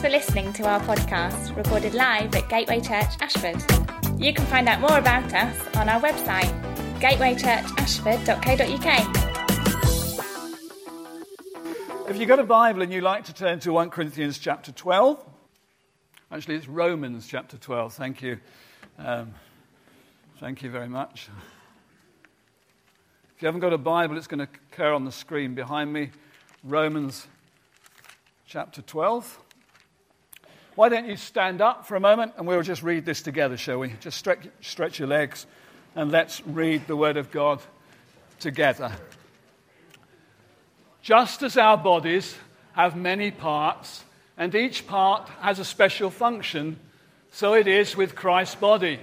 For listening to our podcast, recorded live at Gateway Church Ashford. You can find out more about us on our website, gatewaychurchashford.co.uk. If you've got a Bible and you like to turn to 1 Corinthians chapter 12, actually it's Romans chapter 12, thank you. Um, thank you very much. If you haven't got a Bible, it's going to occur on the screen behind me. Romans chapter 12. Why don't you stand up for a moment and we'll just read this together, shall we? Just stretch, stretch your legs and let's read the Word of God together. Just as our bodies have many parts and each part has a special function, so it is with Christ's body.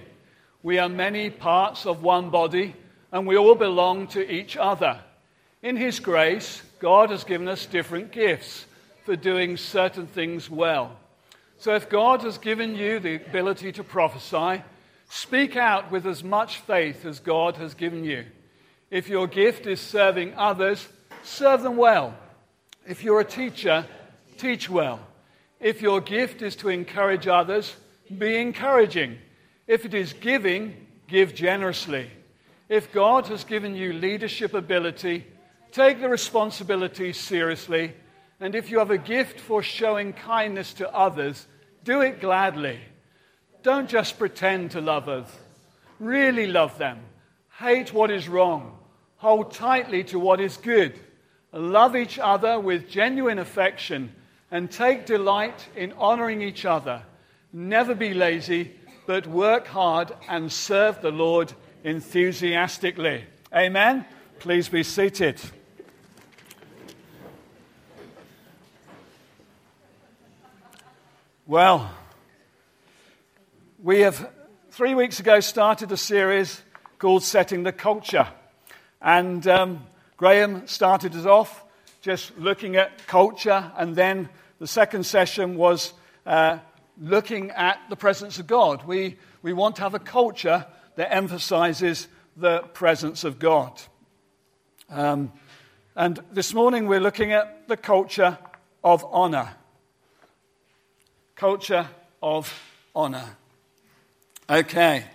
We are many parts of one body and we all belong to each other. In His grace, God has given us different gifts for doing certain things well. So if God has given you the ability to prophesy, speak out with as much faith as God has given you. If your gift is serving others, serve them well. If you're a teacher, teach well. If your gift is to encourage others, be encouraging. If it is giving, give generously. If God has given you leadership ability, take the responsibility seriously and if you have a gift for showing kindness to others, do it gladly. Don't just pretend to love others. Really love them. Hate what is wrong. Hold tightly to what is good. Love each other with genuine affection and take delight in honoring each other. Never be lazy, but work hard and serve the Lord enthusiastically. Amen. Please be seated. Well, we have three weeks ago started a series called Setting the Culture. And um, Graham started us off just looking at culture, and then the second session was uh, looking at the presence of God. We, we want to have a culture that emphasizes the presence of God. Um, and this morning we're looking at the culture of honor culture of honor. Okay.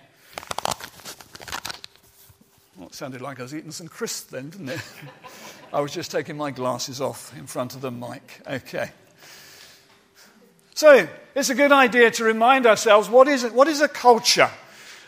Well, it sounded like I was eating some crisps then, didn't it? I was just taking my glasses off in front of the mic. Okay. So, it's a good idea to remind ourselves what is, it, what is a culture?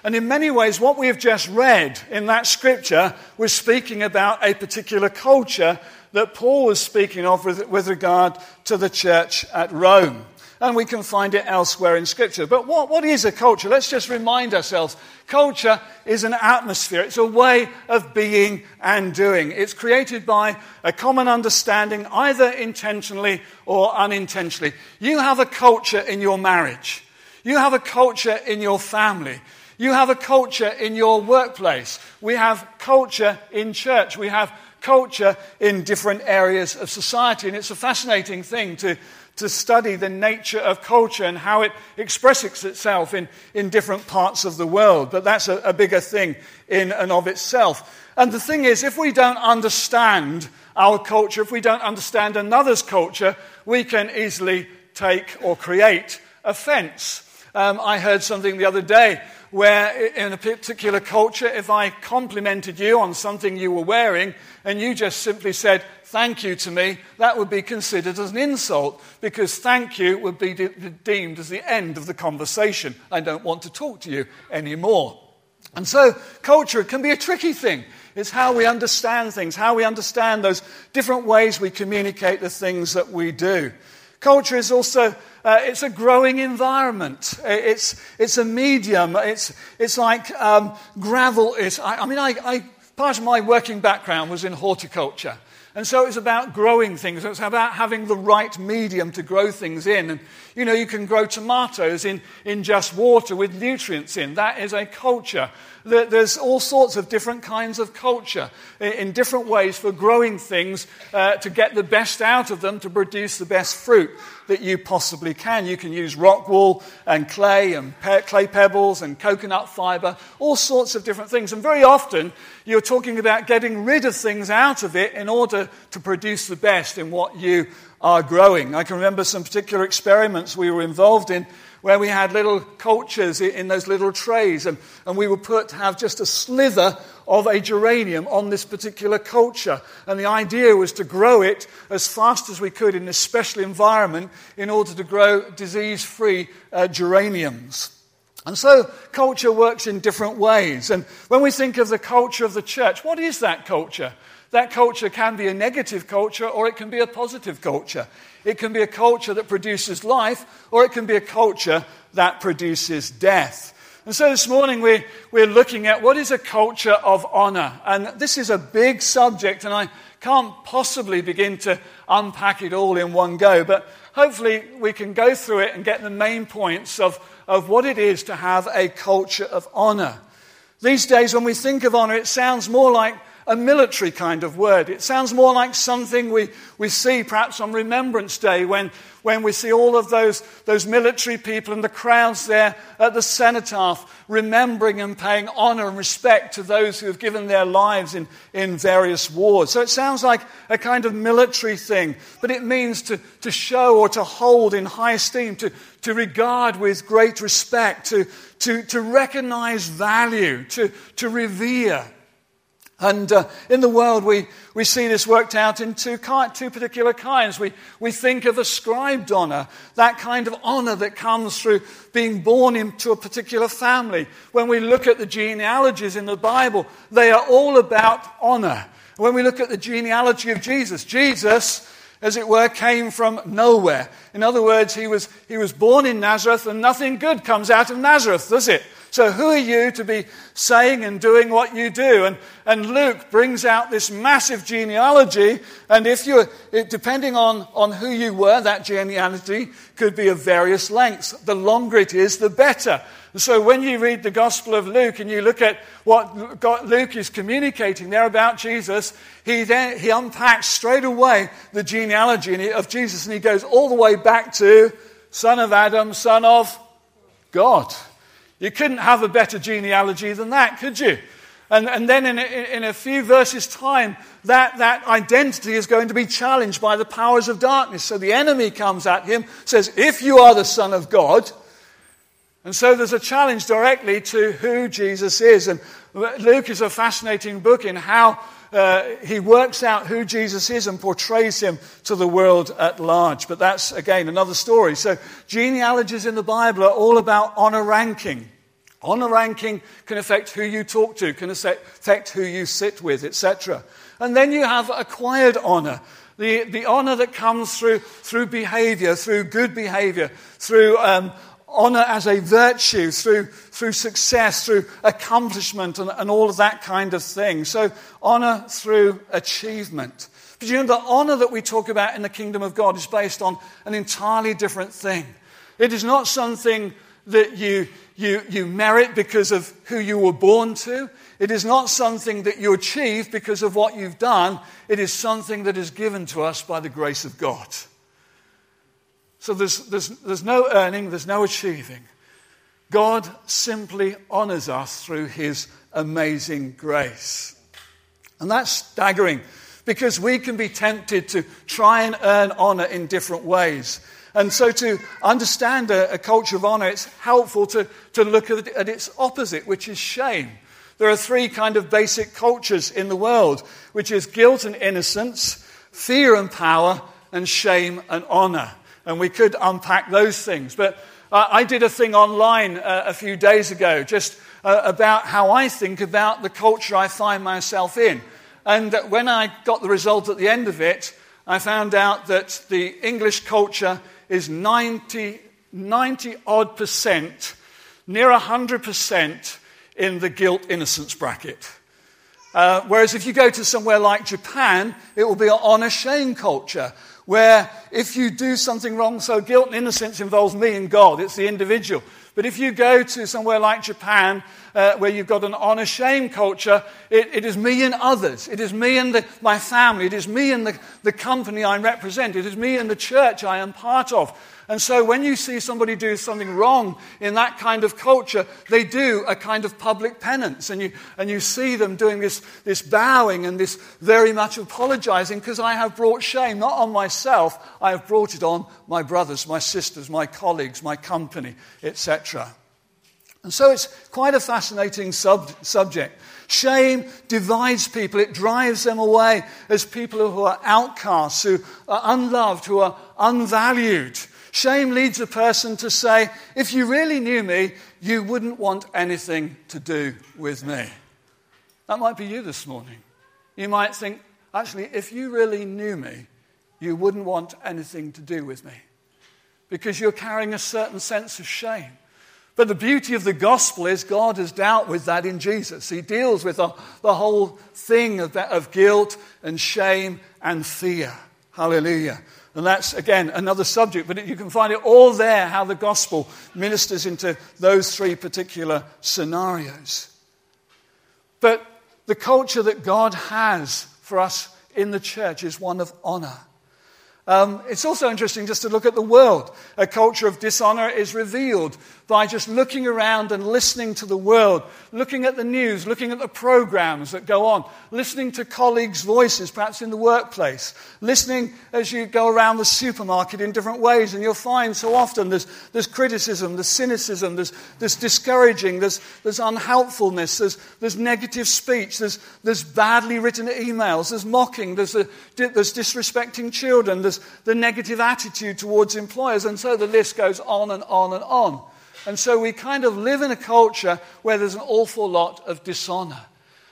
And in many ways, what we have just read in that scripture was speaking about a particular culture that Paul was speaking of with, with regard to the church at Rome and we can find it elsewhere in Scripture. But what, what is a culture? Let's just remind ourselves. Culture is an atmosphere, it's a way of being and doing. It's created by a common understanding, either intentionally or unintentionally. You have a culture in your marriage, you have a culture in your family. You have a culture in your workplace. We have culture in church. We have culture in different areas of society. And it's a fascinating thing to, to study the nature of culture and how it expresses itself in, in different parts of the world. But that's a, a bigger thing in and of itself. And the thing is, if we don't understand our culture, if we don't understand another's culture, we can easily take or create offense. Um, I heard something the other day where, in a particular culture, if I complimented you on something you were wearing and you just simply said, thank you to me, that would be considered as an insult because thank you would be de- deemed as the end of the conversation. I don't want to talk to you anymore. And so, culture can be a tricky thing. It's how we understand things, how we understand those different ways we communicate the things that we do. Culture is also uh, it's a growing environment. It's, it's a medium. It's, it's like um, gravel is. I, I mean, I, I, part of my working background was in horticulture. And so it's about growing things. It's about having the right medium to grow things in. And, you know, you can grow tomatoes in, in just water with nutrients in. That is a culture. There's all sorts of different kinds of culture in different ways for growing things uh, to get the best out of them to produce the best fruit that you possibly can. You can use rock wool and clay and pe- clay pebbles and coconut fiber, all sorts of different things. And very often you're talking about getting rid of things out of it in order order to produce the best in what you are growing. I can remember some particular experiments we were involved in where we had little cultures in those little trays, and, and we would put to have just a slither of a geranium on this particular culture. And the idea was to grow it as fast as we could in this special environment in order to grow disease free uh, geraniums. And so culture works in different ways. And when we think of the culture of the church, what is that culture? That culture can be a negative culture or it can be a positive culture. It can be a culture that produces life, or it can be a culture that produces death. And so this morning we're, we're looking at what is a culture of honor. And this is a big subject, and I can't possibly begin to unpack it all in one go. But hopefully we can go through it and get the main points of, of what it is to have a culture of honor. These days, when we think of honor, it sounds more like a military kind of word. It sounds more like something we, we see perhaps on Remembrance Day when, when we see all of those, those military people and the crowds there at the cenotaph remembering and paying honor and respect to those who have given their lives in, in various wars. So it sounds like a kind of military thing, but it means to, to show or to hold in high esteem, to, to regard with great respect, to, to, to recognize value, to, to revere. And uh, in the world, we, we see this worked out in two, two particular kinds. We, we think of ascribed honor, that kind of honor that comes through being born into a particular family. When we look at the genealogies in the Bible, they are all about honor. When we look at the genealogy of Jesus, Jesus, as it were, came from nowhere. In other words, he was, he was born in Nazareth, and nothing good comes out of Nazareth, does it? So, who are you to be saying and doing what you do? And, and Luke brings out this massive genealogy. And if you, depending on, on who you were, that genealogy could be of various lengths. The longer it is, the better. So, when you read the Gospel of Luke and you look at what Luke is communicating there about Jesus, he then he unpacks straight away the genealogy of Jesus, and he goes all the way back to son of Adam, son of God. You couldn't have a better genealogy than that, could you? And, and then in a, in a few verses' time, that, that identity is going to be challenged by the powers of darkness. So the enemy comes at him, says, If you are the Son of God. And so there's a challenge directly to who Jesus is. And Luke is a fascinating book in how uh, he works out who Jesus is and portrays him to the world at large. But that's, again, another story. So, genealogies in the Bible are all about honor ranking. Honor ranking can affect who you talk to, can affect who you sit with, etc. And then you have acquired honor. The, the honor that comes through, through behavior, through good behavior, through um, honor as a virtue, through, through success, through accomplishment, and, and all of that kind of thing. So, honor through achievement. But you know, the honor that we talk about in the kingdom of God is based on an entirely different thing. It is not something that you, you, you merit because of who you were born to. It is not something that you achieve because of what you've done. It is something that is given to us by the grace of God. So there's, there's, there's no earning, there's no achieving. God simply honors us through his amazing grace. And that's staggering because we can be tempted to try and earn honor in different ways. And so, to understand a, a culture of honor, it's helpful to, to look at, at its opposite, which is shame. There are three kind of basic cultures in the world, which is guilt and innocence, fear and power, and shame and honor. And we could unpack those things. But uh, I did a thing online uh, a few days ago just uh, about how I think about the culture I find myself in. And when I got the result at the end of it, I found out that the English culture is 90, 90 odd percent, near 100 percent in the guilt innocence bracket. Uh, whereas if you go to somewhere like Japan, it will be an honor shame culture where if you do something wrong, so guilt and innocence involves me and God, it's the individual. But if you go to somewhere like Japan, uh, where you've got an honor shame culture, it, it is me and others. It is me and the, my family. It is me and the, the company I represent. It is me and the church I am part of. And so when you see somebody do something wrong in that kind of culture, they do a kind of public penance. And you, and you see them doing this, this bowing and this very much apologizing because I have brought shame, not on myself, I have brought it on my brothers, my sisters, my colleagues, my company, etc. And so it's quite a fascinating sub- subject. Shame divides people, it drives them away as people who are outcasts, who are unloved, who are unvalued. Shame leads a person to say, if you really knew me, you wouldn't want anything to do with me. That might be you this morning. You might think, actually, if you really knew me, you wouldn't want anything to do with me. Because you're carrying a certain sense of shame. But the beauty of the gospel is God has dealt with that in Jesus. He deals with the, the whole thing of, that, of guilt and shame and fear. Hallelujah. And that's, again, another subject, but you can find it all there how the gospel ministers into those three particular scenarios. But the culture that God has for us in the church is one of honor. Um, it's also interesting just to look at the world. A culture of dishonor is revealed by just looking around and listening to the world, looking at the news, looking at the programs that go on, listening to colleagues' voices, perhaps in the workplace, listening as you go around the supermarket in different ways. And you'll find so often there's, there's criticism, there's cynicism, there's, there's discouraging, there's, there's unhelpfulness, there's, there's negative speech, there's, there's badly written emails, there's mocking, there's, a, there's disrespecting children, there's the negative attitude towards employers. And so the list goes on and on and on. And so we kind of live in a culture where there's an awful lot of dishonor.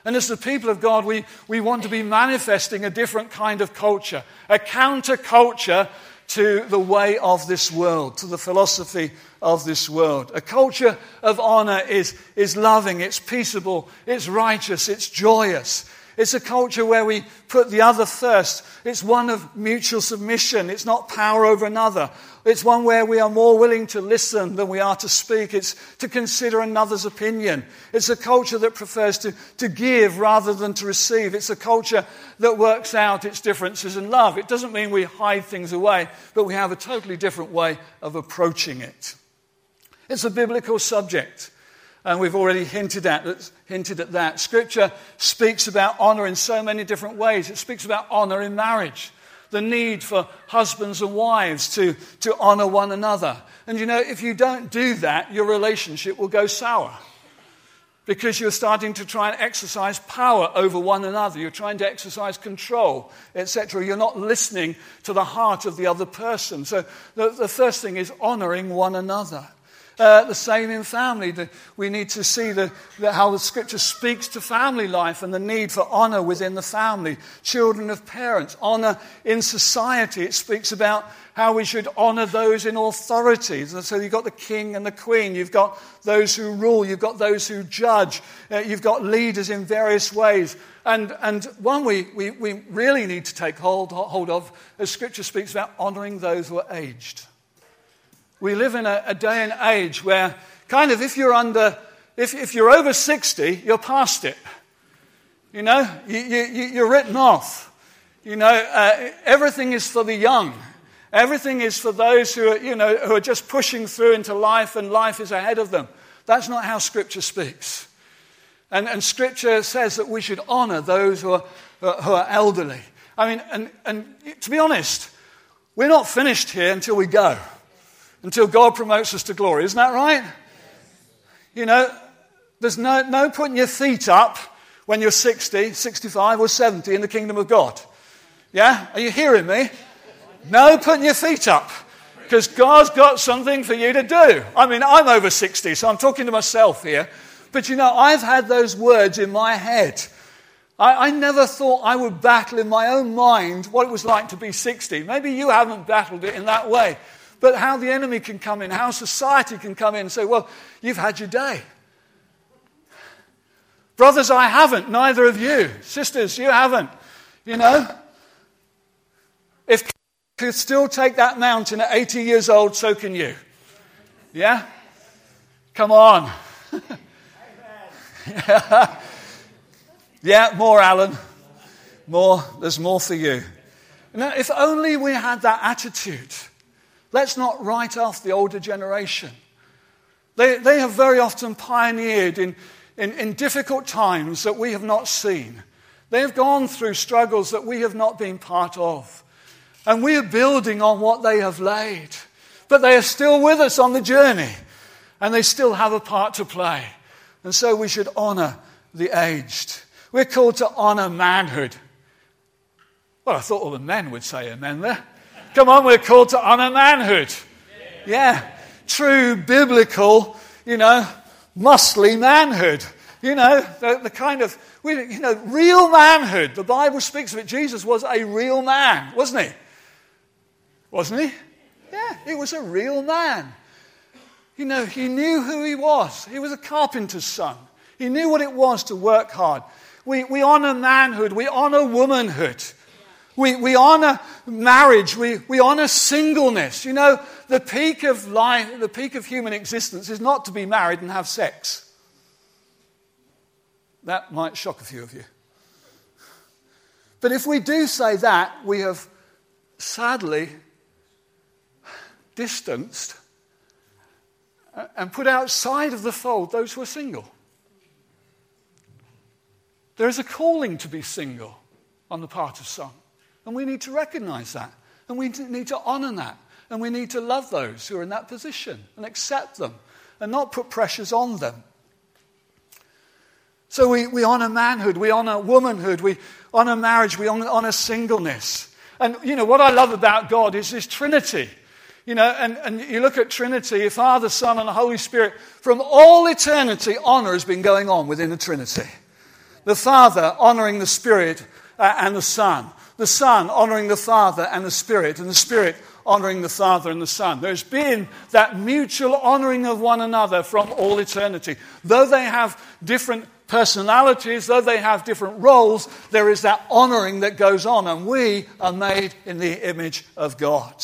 And as the people of God, we, we want to be manifesting a different kind of culture, a counterculture to the way of this world, to the philosophy of this world. A culture of honor is, is loving, it's peaceable, it's righteous, it's joyous. It's a culture where we put the other first. It's one of mutual submission. It's not power over another. It's one where we are more willing to listen than we are to speak. It's to consider another's opinion. It's a culture that prefers to, to give rather than to receive. It's a culture that works out its differences in love. It doesn't mean we hide things away, but we have a totally different way of approaching it. It's a biblical subject. And we've already hinted at, that, hinted at that. Scripture speaks about honor in so many different ways. It speaks about honor in marriage, the need for husbands and wives to, to honor one another. And you know, if you don't do that, your relationship will go sour. Because you're starting to try and exercise power over one another. You're trying to exercise control, etc. You're not listening to the heart of the other person. So the, the first thing is honoring one another. Uh, the same in family. The, we need to see the, the, how the scripture speaks to family life and the need for honor within the family. Children of parents, honor in society. It speaks about how we should honor those in authority. So you've got the king and the queen, you've got those who rule, you've got those who judge, uh, you've got leaders in various ways. And, and one we, we, we really need to take hold, hold of, as scripture speaks about honoring those who are aged. We live in a, a day and age where, kind of, if you're under, if, if you're over 60, you're past it. You know, you, you, you're written off. You know, uh, everything is for the young. Everything is for those who are, you know, who are just pushing through into life and life is ahead of them. That's not how Scripture speaks. And, and Scripture says that we should honor those who are, who are elderly. I mean, and, and to be honest, we're not finished here until we go until God promotes us to glory. Isn't that right? You know, there's no, no putting your feet up when you're 60, 65, or 70 in the kingdom of God. Yeah? Are you hearing me? No putting your feet up because God's got something for you to do. I mean, I'm over 60, so I'm talking to myself here. But you know, I've had those words in my head. I, I, never thought I would battle in my own mind what it was like to be 60. Maybe you haven't battled it in that way but how the enemy can come in, how society can come in and say, well, you've had your day. Brothers, I haven't. Neither of you. Sisters, you haven't. You know? If could still take that mountain at 80 years old, so can you. Yeah? Come on. yeah. yeah, more, Alan. More. There's more for you. Now, if only we had that attitude Let's not write off the older generation. They, they have very often pioneered in, in, in difficult times that we have not seen. They have gone through struggles that we have not been part of. And we are building on what they have laid. But they are still with us on the journey. And they still have a part to play. And so we should honor the aged. We're called to honor manhood. Well, I thought all the men would say amen there. Come on, we're called to honor manhood. Yeah. True biblical, you know, muscly manhood. You know, the, the kind of, you know, real manhood. The Bible speaks of it. Jesus was a real man, wasn't he? Wasn't he? Yeah, he was a real man. You know, he knew who he was. He was a carpenter's son. He knew what it was to work hard. We, we honor manhood, we honor womanhood. We, we honor marriage. We, we honor singleness. You know, the peak of life, the peak of human existence is not to be married and have sex. That might shock a few of you. But if we do say that, we have sadly distanced and put outside of the fold those who are single. There is a calling to be single on the part of some. And we need to recognize that. And we need to honor that. And we need to love those who are in that position and accept them and not put pressures on them. So we, we honor manhood, we honor womanhood, we honor marriage, we honor, honor singleness. And you know, what I love about God is His Trinity. You know, and, and you look at Trinity, Father, Son, and the Holy Spirit, from all eternity, honor has been going on within the Trinity. The Father honoring the Spirit uh, and the Son the Son honoring the Father and the Spirit, and the Spirit honoring the Father and the Son. There's been that mutual honoring of one another from all eternity. Though they have different personalities, though they have different roles, there is that honoring that goes on, and we are made in the image of God.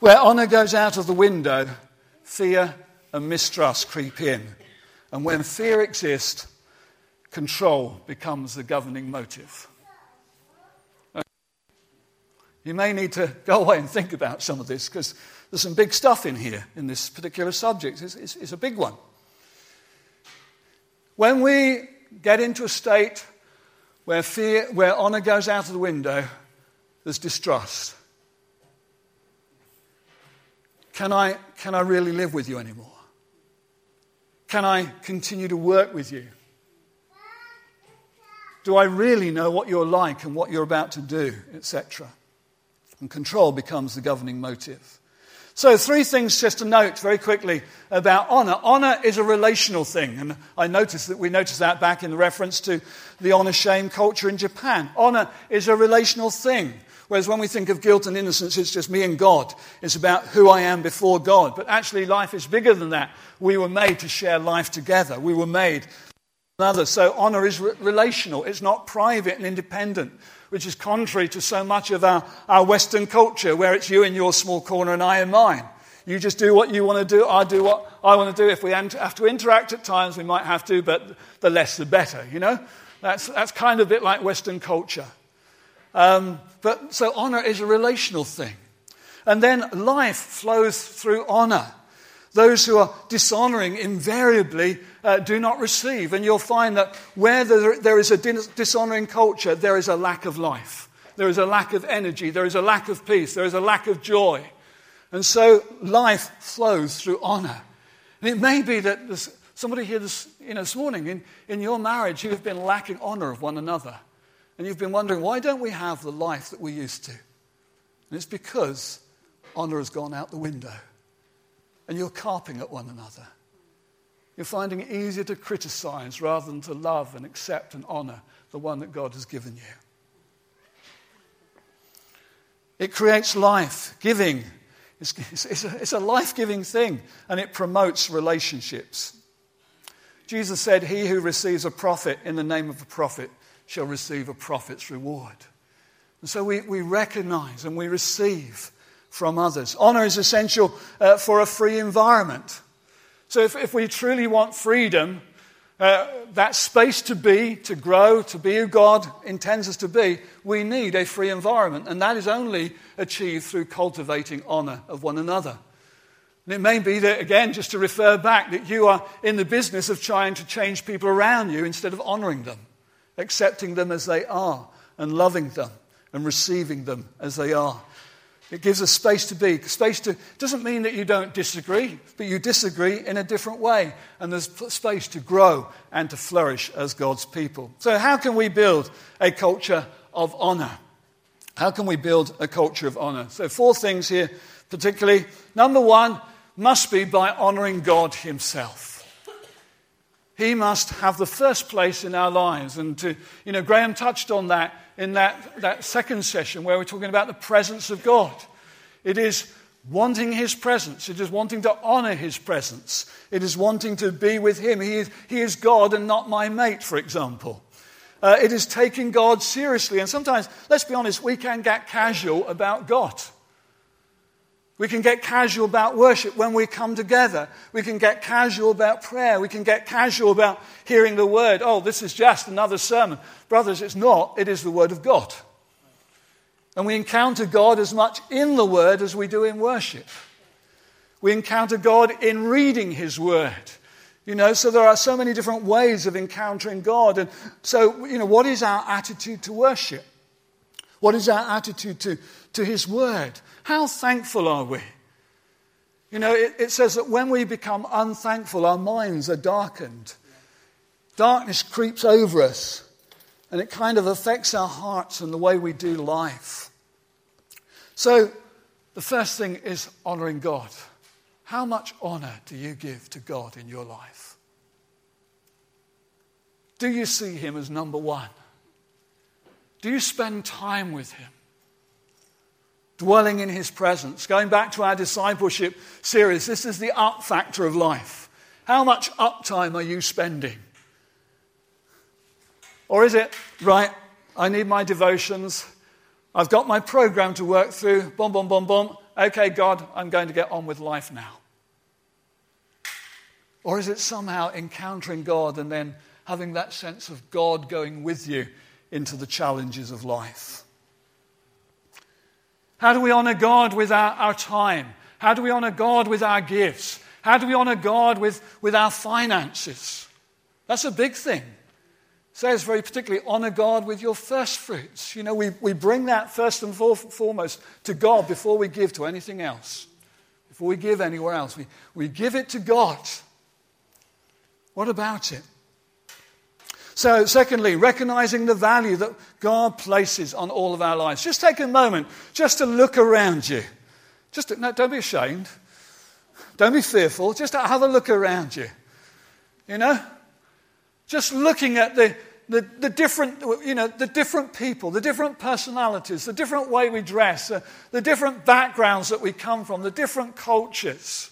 Where honor goes out of the window, fear and mistrust creep in. And when fear exists, control becomes the governing motive. You may need to go away and think about some of this because there's some big stuff in here in this particular subject. It's, it's, it's, a big one. When we get into a state where fear, where honor goes out of the window, there's distrust. Can I, can I really live with you anymore? Can I continue to work with you? Do I really know what you're like and what you're about to do, etc.? And control becomes the governing motive. So, three things just to note very quickly about honor. Honor is a relational thing, and I noticed that we noticed that back in the reference to the honor shame culture in Japan. Honor is a relational thing, whereas when we think of guilt and innocence, it's just me and God. It's about who I am before God. But actually, life is bigger than that. We were made to share life together, we were made another. So, honor is re- relational, it's not private and independent which is contrary to so much of our, our Western culture, where it's you in your small corner and I in mine. You just do what you want to do, I do what I want to do. If we have to interact at times, we might have to, but the less the better, you know? That's, that's kind of a bit like Western culture. Um, but so honor is a relational thing. And then life flows through honor. Those who are dishonoring invariably uh, do not receive. And you'll find that where there, is a dishonoring culture, there is a lack of life. There is a lack of energy. There is a lack of peace. There is a lack of joy. And so life flows through honor. And it may be that somebody here this, you know, this morning in, in your marriage, you have been lacking honor of one another. And you've been wondering, why don't we have the life that we used to? And it's because honor has gone out the window and you're carping at one another. You're finding it easier to criticize rather than to love and accept and honor the one that God has given you. It creates life, giving. It's, it's, a, it's a life giving thing, and it promotes relationships. Jesus said, He who receives a prophet in the name of a prophet shall receive a prophet's reward. And so we, we recognize and we receive from others. Honor is essential uh, for a free environment. So, if, if we truly want freedom, uh, that space to be, to grow, to be who God intends us to be, we need a free environment. And that is only achieved through cultivating honor of one another. And it may be that, again, just to refer back, that you are in the business of trying to change people around you instead of honoring them, accepting them as they are, and loving them, and receiving them as they are. It gives us space to be. Space to doesn't mean that you don't disagree, but you disagree in a different way. And there's space to grow and to flourish as God's people. So, how can we build a culture of honor? How can we build a culture of honor? So, four things here, particularly. Number one must be by honoring God Himself. He must have the first place in our lives. And, to, you know, Graham touched on that in that, that second session where we're talking about the presence of God. It is wanting His presence, it is wanting to honor His presence, it is wanting to be with Him. He is, he is God and not my mate, for example. Uh, it is taking God seriously. And sometimes, let's be honest, we can get casual about God. We can get casual about worship when we come together. We can get casual about prayer. We can get casual about hearing the word. Oh, this is just another sermon. Brothers, it's not. It is the word of God. And we encounter God as much in the word as we do in worship. We encounter God in reading his word. You know, so there are so many different ways of encountering God. And so, you know, what is our attitude to worship? What is our attitude to, to his word? How thankful are we? You know, it, it says that when we become unthankful, our minds are darkened. Darkness creeps over us, and it kind of affects our hearts and the way we do life. So, the first thing is honoring God. How much honor do you give to God in your life? Do you see Him as number one? Do you spend time with Him? Dwelling in his presence. Going back to our discipleship series, this is the up factor of life. How much uptime are you spending? Or is it, right, I need my devotions, I've got my program to work through, boom, boom, boom, boom. Okay, God, I'm going to get on with life now. Or is it somehow encountering God and then having that sense of God going with you into the challenges of life? How do we honor God with our, our time? How do we honor God with our gifts? How do we honor God with, with our finances? That's a big thing. It says very particularly, honor God with your first fruits. You know, we, we bring that first and foremost to God before we give to anything else. Before we give anywhere else, we, we give it to God. What about it? So, secondly, recognizing the value that God places on all of our lives. Just take a moment just to look around you. Just to, no, don't be ashamed. Don't be fearful. Just have a look around you. You know? Just looking at the, the, the, different, you know, the different people, the different personalities, the different way we dress, the different backgrounds that we come from, the different cultures.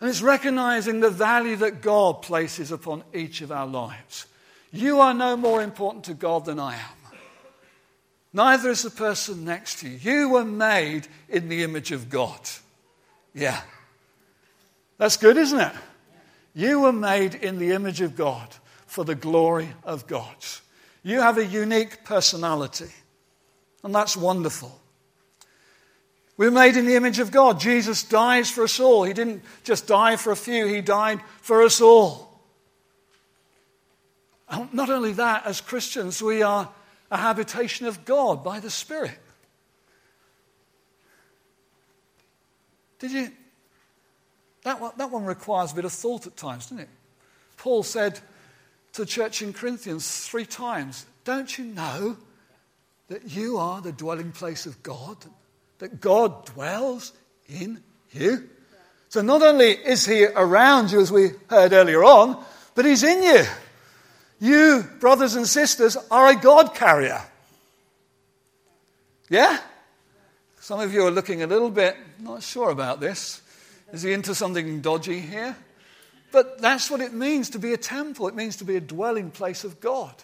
And it's recognizing the value that God places upon each of our lives. You are no more important to God than I am. Neither is the person next to you. You were made in the image of God. Yeah. That's good, isn't it? You were made in the image of God for the glory of God. You have a unique personality, and that's wonderful. We're made in the image of God. Jesus dies for us all. He didn't just die for a few, He died for us all. Not only that, as Christians, we are a habitation of God by the Spirit. Did you? That one, that one requires a bit of thought at times, doesn't it? Paul said to the church in Corinthians three times Don't you know that you are the dwelling place of God? That God dwells in you. So not only is He around you, as we heard earlier on, but He's in you. You, brothers and sisters, are a God carrier. Yeah? Some of you are looking a little bit not sure about this. Is he into something dodgy here? But that's what it means to be a temple. It means to be a dwelling place of God.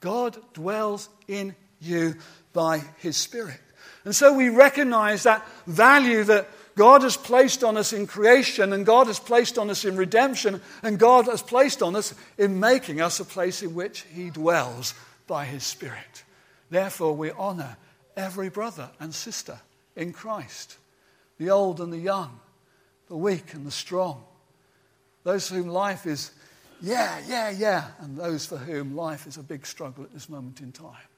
God dwells in you by his Spirit. And so we recognize that value that God has placed on us in creation, and God has placed on us in redemption, and God has placed on us in making us a place in which He dwells by His Spirit. Therefore, we honor every brother and sister in Christ the old and the young, the weak and the strong, those for whom life is, yeah, yeah, yeah, and those for whom life is a big struggle at this moment in time.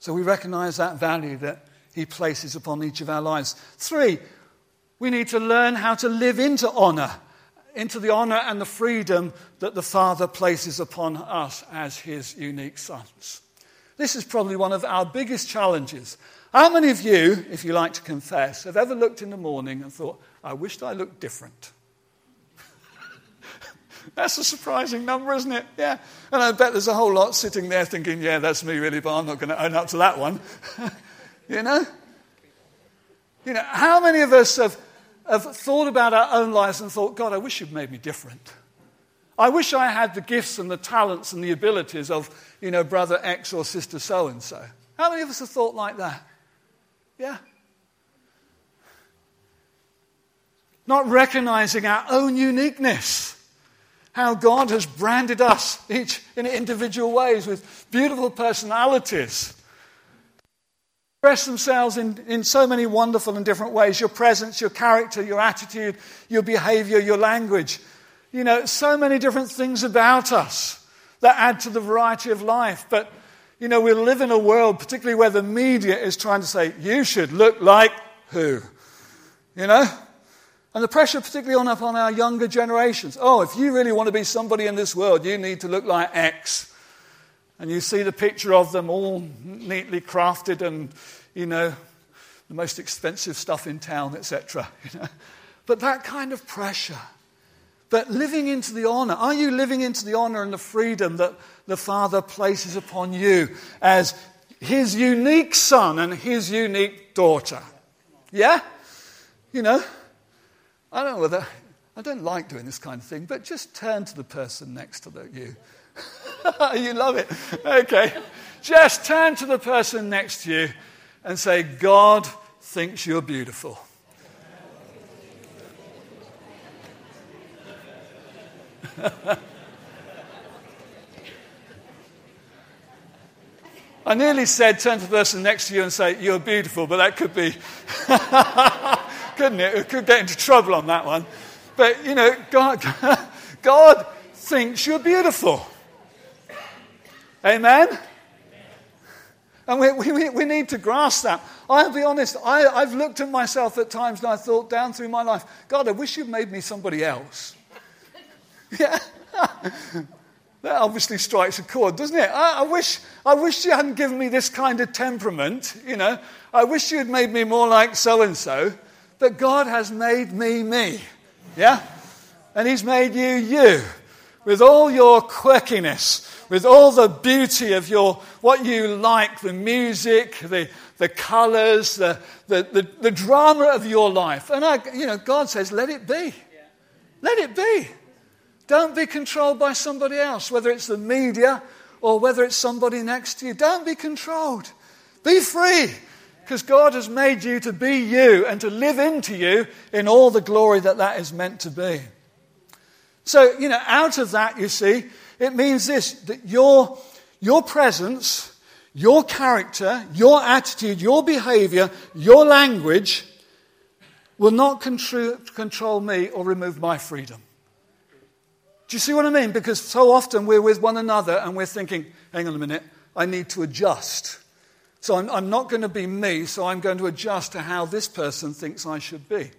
So we recognize that value that He places upon each of our lives. Three, we need to learn how to live into honor, into the honor and the freedom that the Father places upon us as His unique sons. This is probably one of our biggest challenges. How many of you, if you like to confess, have ever looked in the morning and thought, I wished I looked different? That's a surprising number, isn't it? Yeah. And I bet there's a whole lot sitting there thinking, yeah, that's me really, but I'm not going to own up to that one. you know? You know, how many of us have, have thought about our own lives and thought, God, I wish you'd made me different? I wish I had the gifts and the talents and the abilities of, you know, brother X or sister so and so. How many of us have thought like that? Yeah. Not recognizing our own uniqueness. How God has branded us, each in individual ways, with beautiful personalities. Express themselves in, in so many wonderful and different ways your presence, your character, your attitude, your behavior, your language. You know, so many different things about us that add to the variety of life. But, you know, we live in a world, particularly where the media is trying to say, you should look like who? You know? And the pressure, particularly on upon our younger generations. Oh, if you really want to be somebody in this world, you need to look like X. And you see the picture of them all neatly crafted and, you know, the most expensive stuff in town, etc. You know? But that kind of pressure but living into the honor. Are you living into the honor and the freedom that the Father places upon you as his unique son and his unique daughter? Yeah? You know, I don't know whether, I don't like doing this kind of thing, but just turn to the person next to you. you love it. Okay. Just turn to the person next to you and say, God thinks you're beautiful. I nearly said turn to the person next to you and say, You're beautiful, but that could be, couldn't it? It could get into trouble on that one. But, you know, God, God thinks you're beautiful. Amen? And we, we, we need to grasp that. I'll be honest, I, I've looked at myself at times and I thought down through my life, God, I wish you'd made me somebody else. Yeah. that obviously strikes a chord, doesn't it? I, I, wish, I wish you hadn't given me this kind of temperament, you know. I wish you had made me more like so and so. But God has made me me. Yeah? And He's made you you. With all your quirkiness, with all the beauty of your, what you like, the music, the, the colors, the, the, the, the drama of your life. And I, you know, God says, let it be. Let it be. Don't be controlled by somebody else, whether it's the media or whether it's somebody next to you. Don't be controlled. Be free because God has made you to be you and to live into you in all the glory that that is meant to be. So, you know, out of that, you see, it means this that your, your presence, your character, your attitude, your behavior, your language will not control me or remove my freedom. Do you see what I mean? Because so often we're with one another and we're thinking, hang on a minute, I need to adjust. So I'm, I'm not going to be me, so I'm going to adjust to how this person thinks I should be.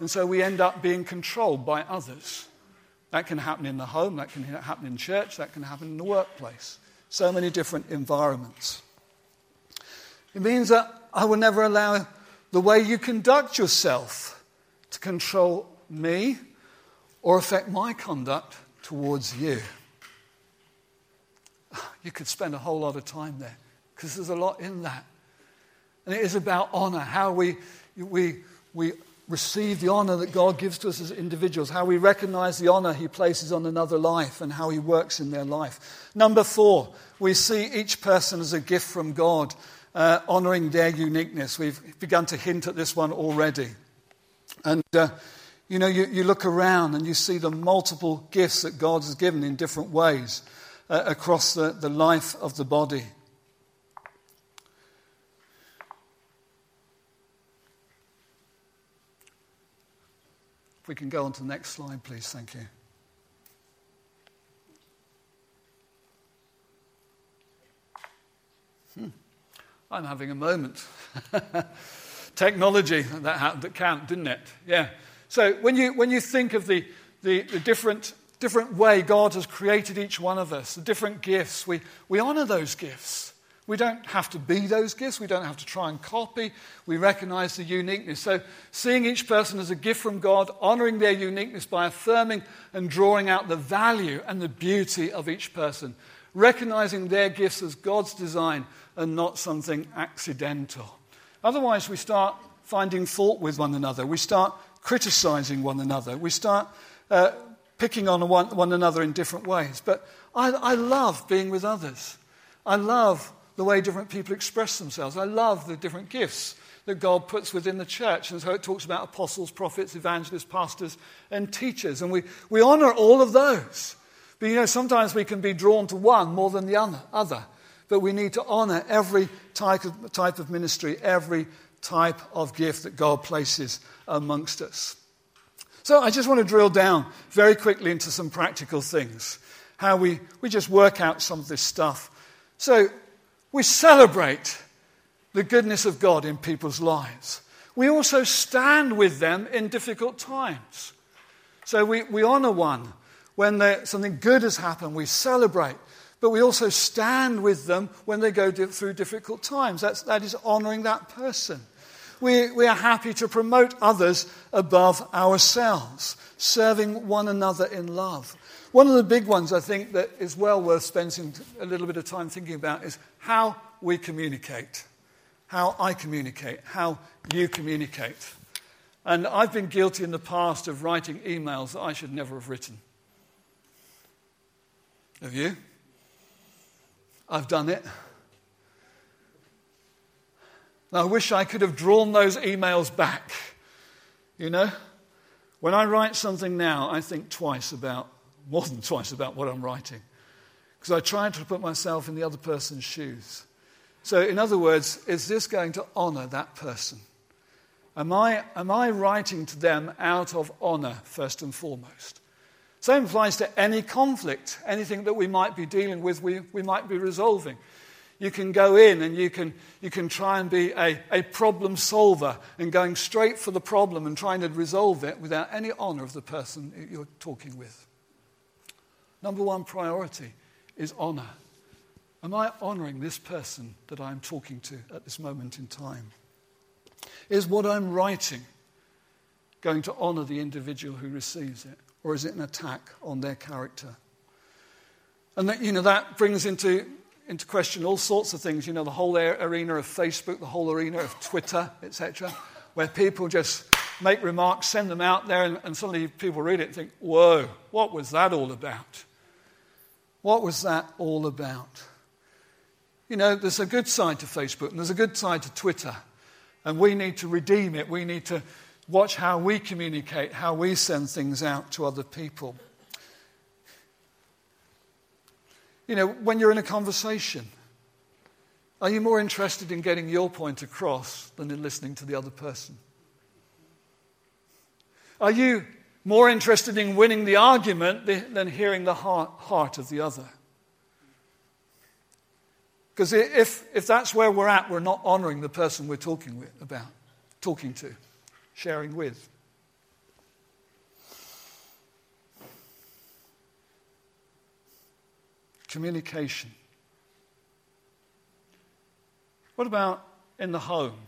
And so we end up being controlled by others. That can happen in the home, that can happen in church, that can happen in the workplace. So many different environments. It means that I will never allow the way you conduct yourself to control me or affect my conduct towards you. You could spend a whole lot of time there because there's a lot in that. And it is about honor, how we, we, we receive the honor that God gives to us as individuals, how we recognize the honor He places on another life, and how He works in their life. Number four, we see each person as a gift from God uh, honoring their uniqueness. We've begun to hint at this one already. And, uh, you know, you, you, look around and you see the multiple gifts that God has given in different ways uh, across the, the life of the body. We can go on to the next slide, please. Thank you. Hmm. I'm having a moment. Technology, that, that counted, didn't it? Yeah. So when you, when you think of the, the, the different, different way God has created each one of us, the different gifts, we, we honor those gifts. We don't have to be those gifts. We don't have to try and copy. We recognize the uniqueness. So, seeing each person as a gift from God, honoring their uniqueness by affirming and drawing out the value and the beauty of each person, recognizing their gifts as God's design and not something accidental. Otherwise, we start finding fault with one another. We start criticizing one another. We start uh, picking on one, one, another in different ways. But I, I love being with others. I love the way different people express themselves. I love the different gifts that God puts within the church. And so it talks about apostles, prophets, evangelists, pastors, and teachers. And we, we honor all of those. But you know, sometimes we can be drawn to one more than the other. But we need to honor every type of, type of ministry, every type of gift that God places amongst us. So I just want to drill down very quickly into some practical things, how we, we just work out some of this stuff. So we celebrate the goodness of God in people's lives. We also stand with them in difficult times. So we, we honor one. When something good has happened, we celebrate. But we also stand with them when they go through difficult times. That's, that is honoring that person. We, we are happy to promote others above ourselves, serving one another in love. One of the big ones I think that is well worth spending a little bit of time thinking about is how we communicate, how I communicate, how you communicate. And I've been guilty in the past of writing emails that I should never have written. Have you? I've done it. I wish I could have drawn those emails back. You know? When I write something now, I think twice about, more than twice about what I'm writing. Because I try to put myself in the other person's shoes. So, in other words, is this going to honor that person? Am I, am I writing to them out of honor, first and foremost? Same applies to any conflict, anything that we might be dealing with, we, we might be resolving. You can go in and you can, you can try and be a, a problem solver and going straight for the problem and trying to resolve it without any honor of the person you're talking with. Number one priority is honor. Am I honoring this person that I'm talking to at this moment in time? Is what I'm writing going to honor the individual who receives it? Or is it an attack on their character? And that, you know, that brings into into question all sorts of things, you know, the whole arena of Facebook, the whole arena of Twitter, etc., where people just make remarks, send them out there, and, and suddenly people read it and think, whoa, what was that all about? What was that all about? You know, there's a good side to Facebook and there's a good side to Twitter, and we need to redeem it. We need to watch how we communicate, how we send things out to other people. You know, when you're in a conversation, are you more interested in getting your point across than in listening to the other person? Are you more interested in winning the argument than hearing the heart, heart of the other? Because if, if that's where we're at, we're not honoring the person we're talking with, about, talking to, sharing with. communication. What about in the home?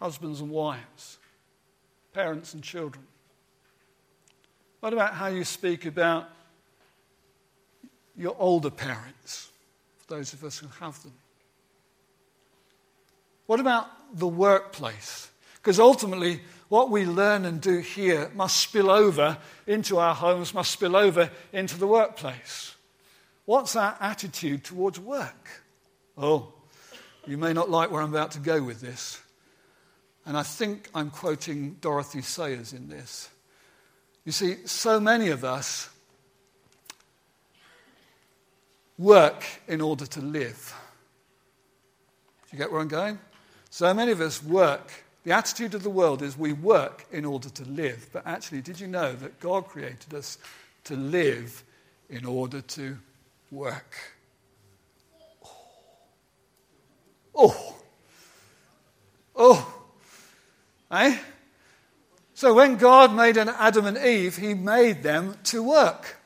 Husbands and wives, parents and children. What about how you speak about your older parents, those of us who have them? What about the workplace? Because ultimately, what we learn and do here must spill over into our homes, must spill over into the workplace. What's our attitude towards work? Oh, You may not like where I'm about to go with this. And I think I'm quoting Dorothy Sayers in this. You see, so many of us work in order to live. Do you get where I'm going? So many of us work. The attitude of the world is we work in order to live. But actually, did you know that God created us to live in order to work? Oh. Oh. Eh? So when God made an Adam and Eve, he made them to work.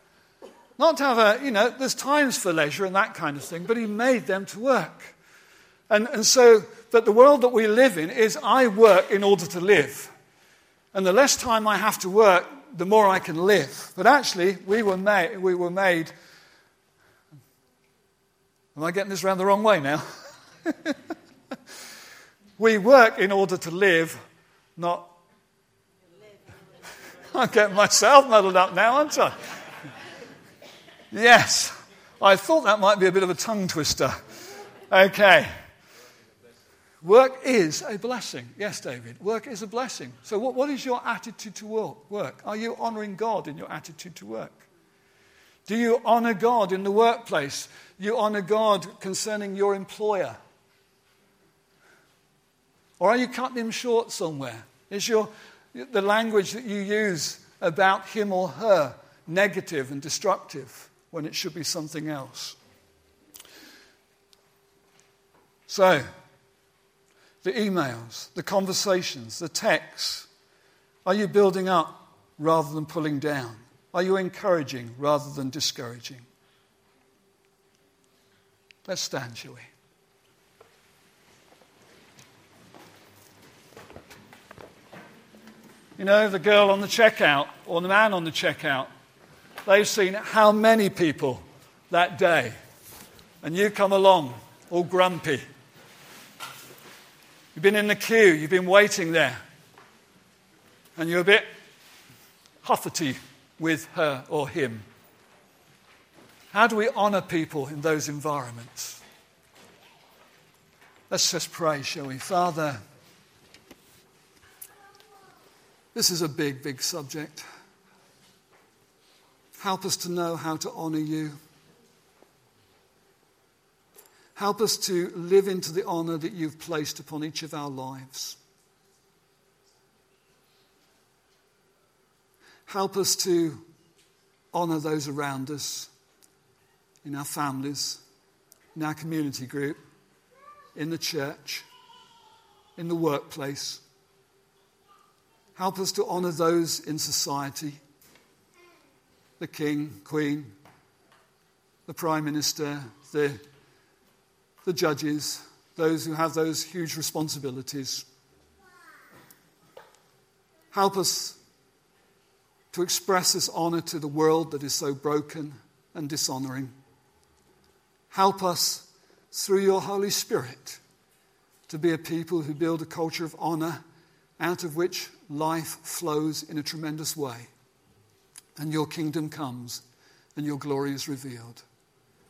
Not to have a, you know, there's times for leisure and that kind of thing, but he made them to work. And, and so that the world that we live in is I work in order to live. And the less time I have to work, the more I can live. But actually, we were made, we were made Am I getting this around the wrong way now? we work in order to live, not. I'm getting myself muddled up now, aren't I? Yes, I thought that might be a bit of a tongue twister. Okay. Work is a blessing. Yes, David, work is a blessing. So, what, what is your attitude to work? Are you honoring God in your attitude to work? Do you honor God in the workplace? You honor God concerning your employer? Or are you cutting him short somewhere? Is your, the language that you use about him or her negative and destructive when it should be something else? So, the emails, the conversations, the texts, are you building up rather than pulling down? Are you encouraging rather than discouraging? Let's stand, shall we? You know, the girl on the checkout or the man on the checkout, they've seen how many people that day. And you come along all grumpy. You've been in the queue, you've been waiting there, and you're a bit huffety with her or him. How do we honor people in those environments? Let's just pray, shall we? Father, this is a big, big subject. Help us to know how to honor you. Help us to live into the honor that you've placed upon each of our lives. Help us to honor those around us, in our families, in our community group, in the church, in the workplace. Help us to honor those in society the king, queen, the prime minister, the, the judges, those who have those huge responsibilities. Help us to express this honor to the world that is so broken and dishonoring. Help us, through your Holy Spirit, to be a people who build a culture of honor out of which life flows in a tremendous way. And your kingdom comes and your glory is revealed.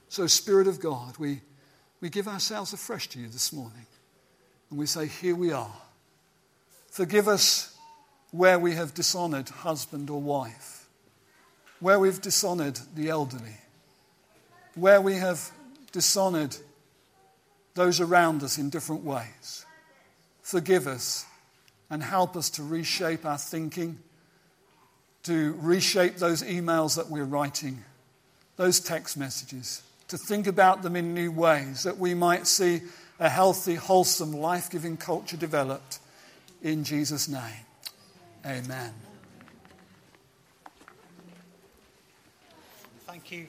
So, Spirit of God, we, we give ourselves afresh to you this morning. And we say, Here we are. Forgive us where we have dishonored husband or wife, where we've dishonored the elderly, where we have dishonored those around us in different ways. Forgive us and help us to reshape our thinking, to reshape those emails that we're writing, those text messages, to think about them in new ways, that we might see a healthy, wholesome, life giving culture developed in Jesus' name. Amen. Thank you.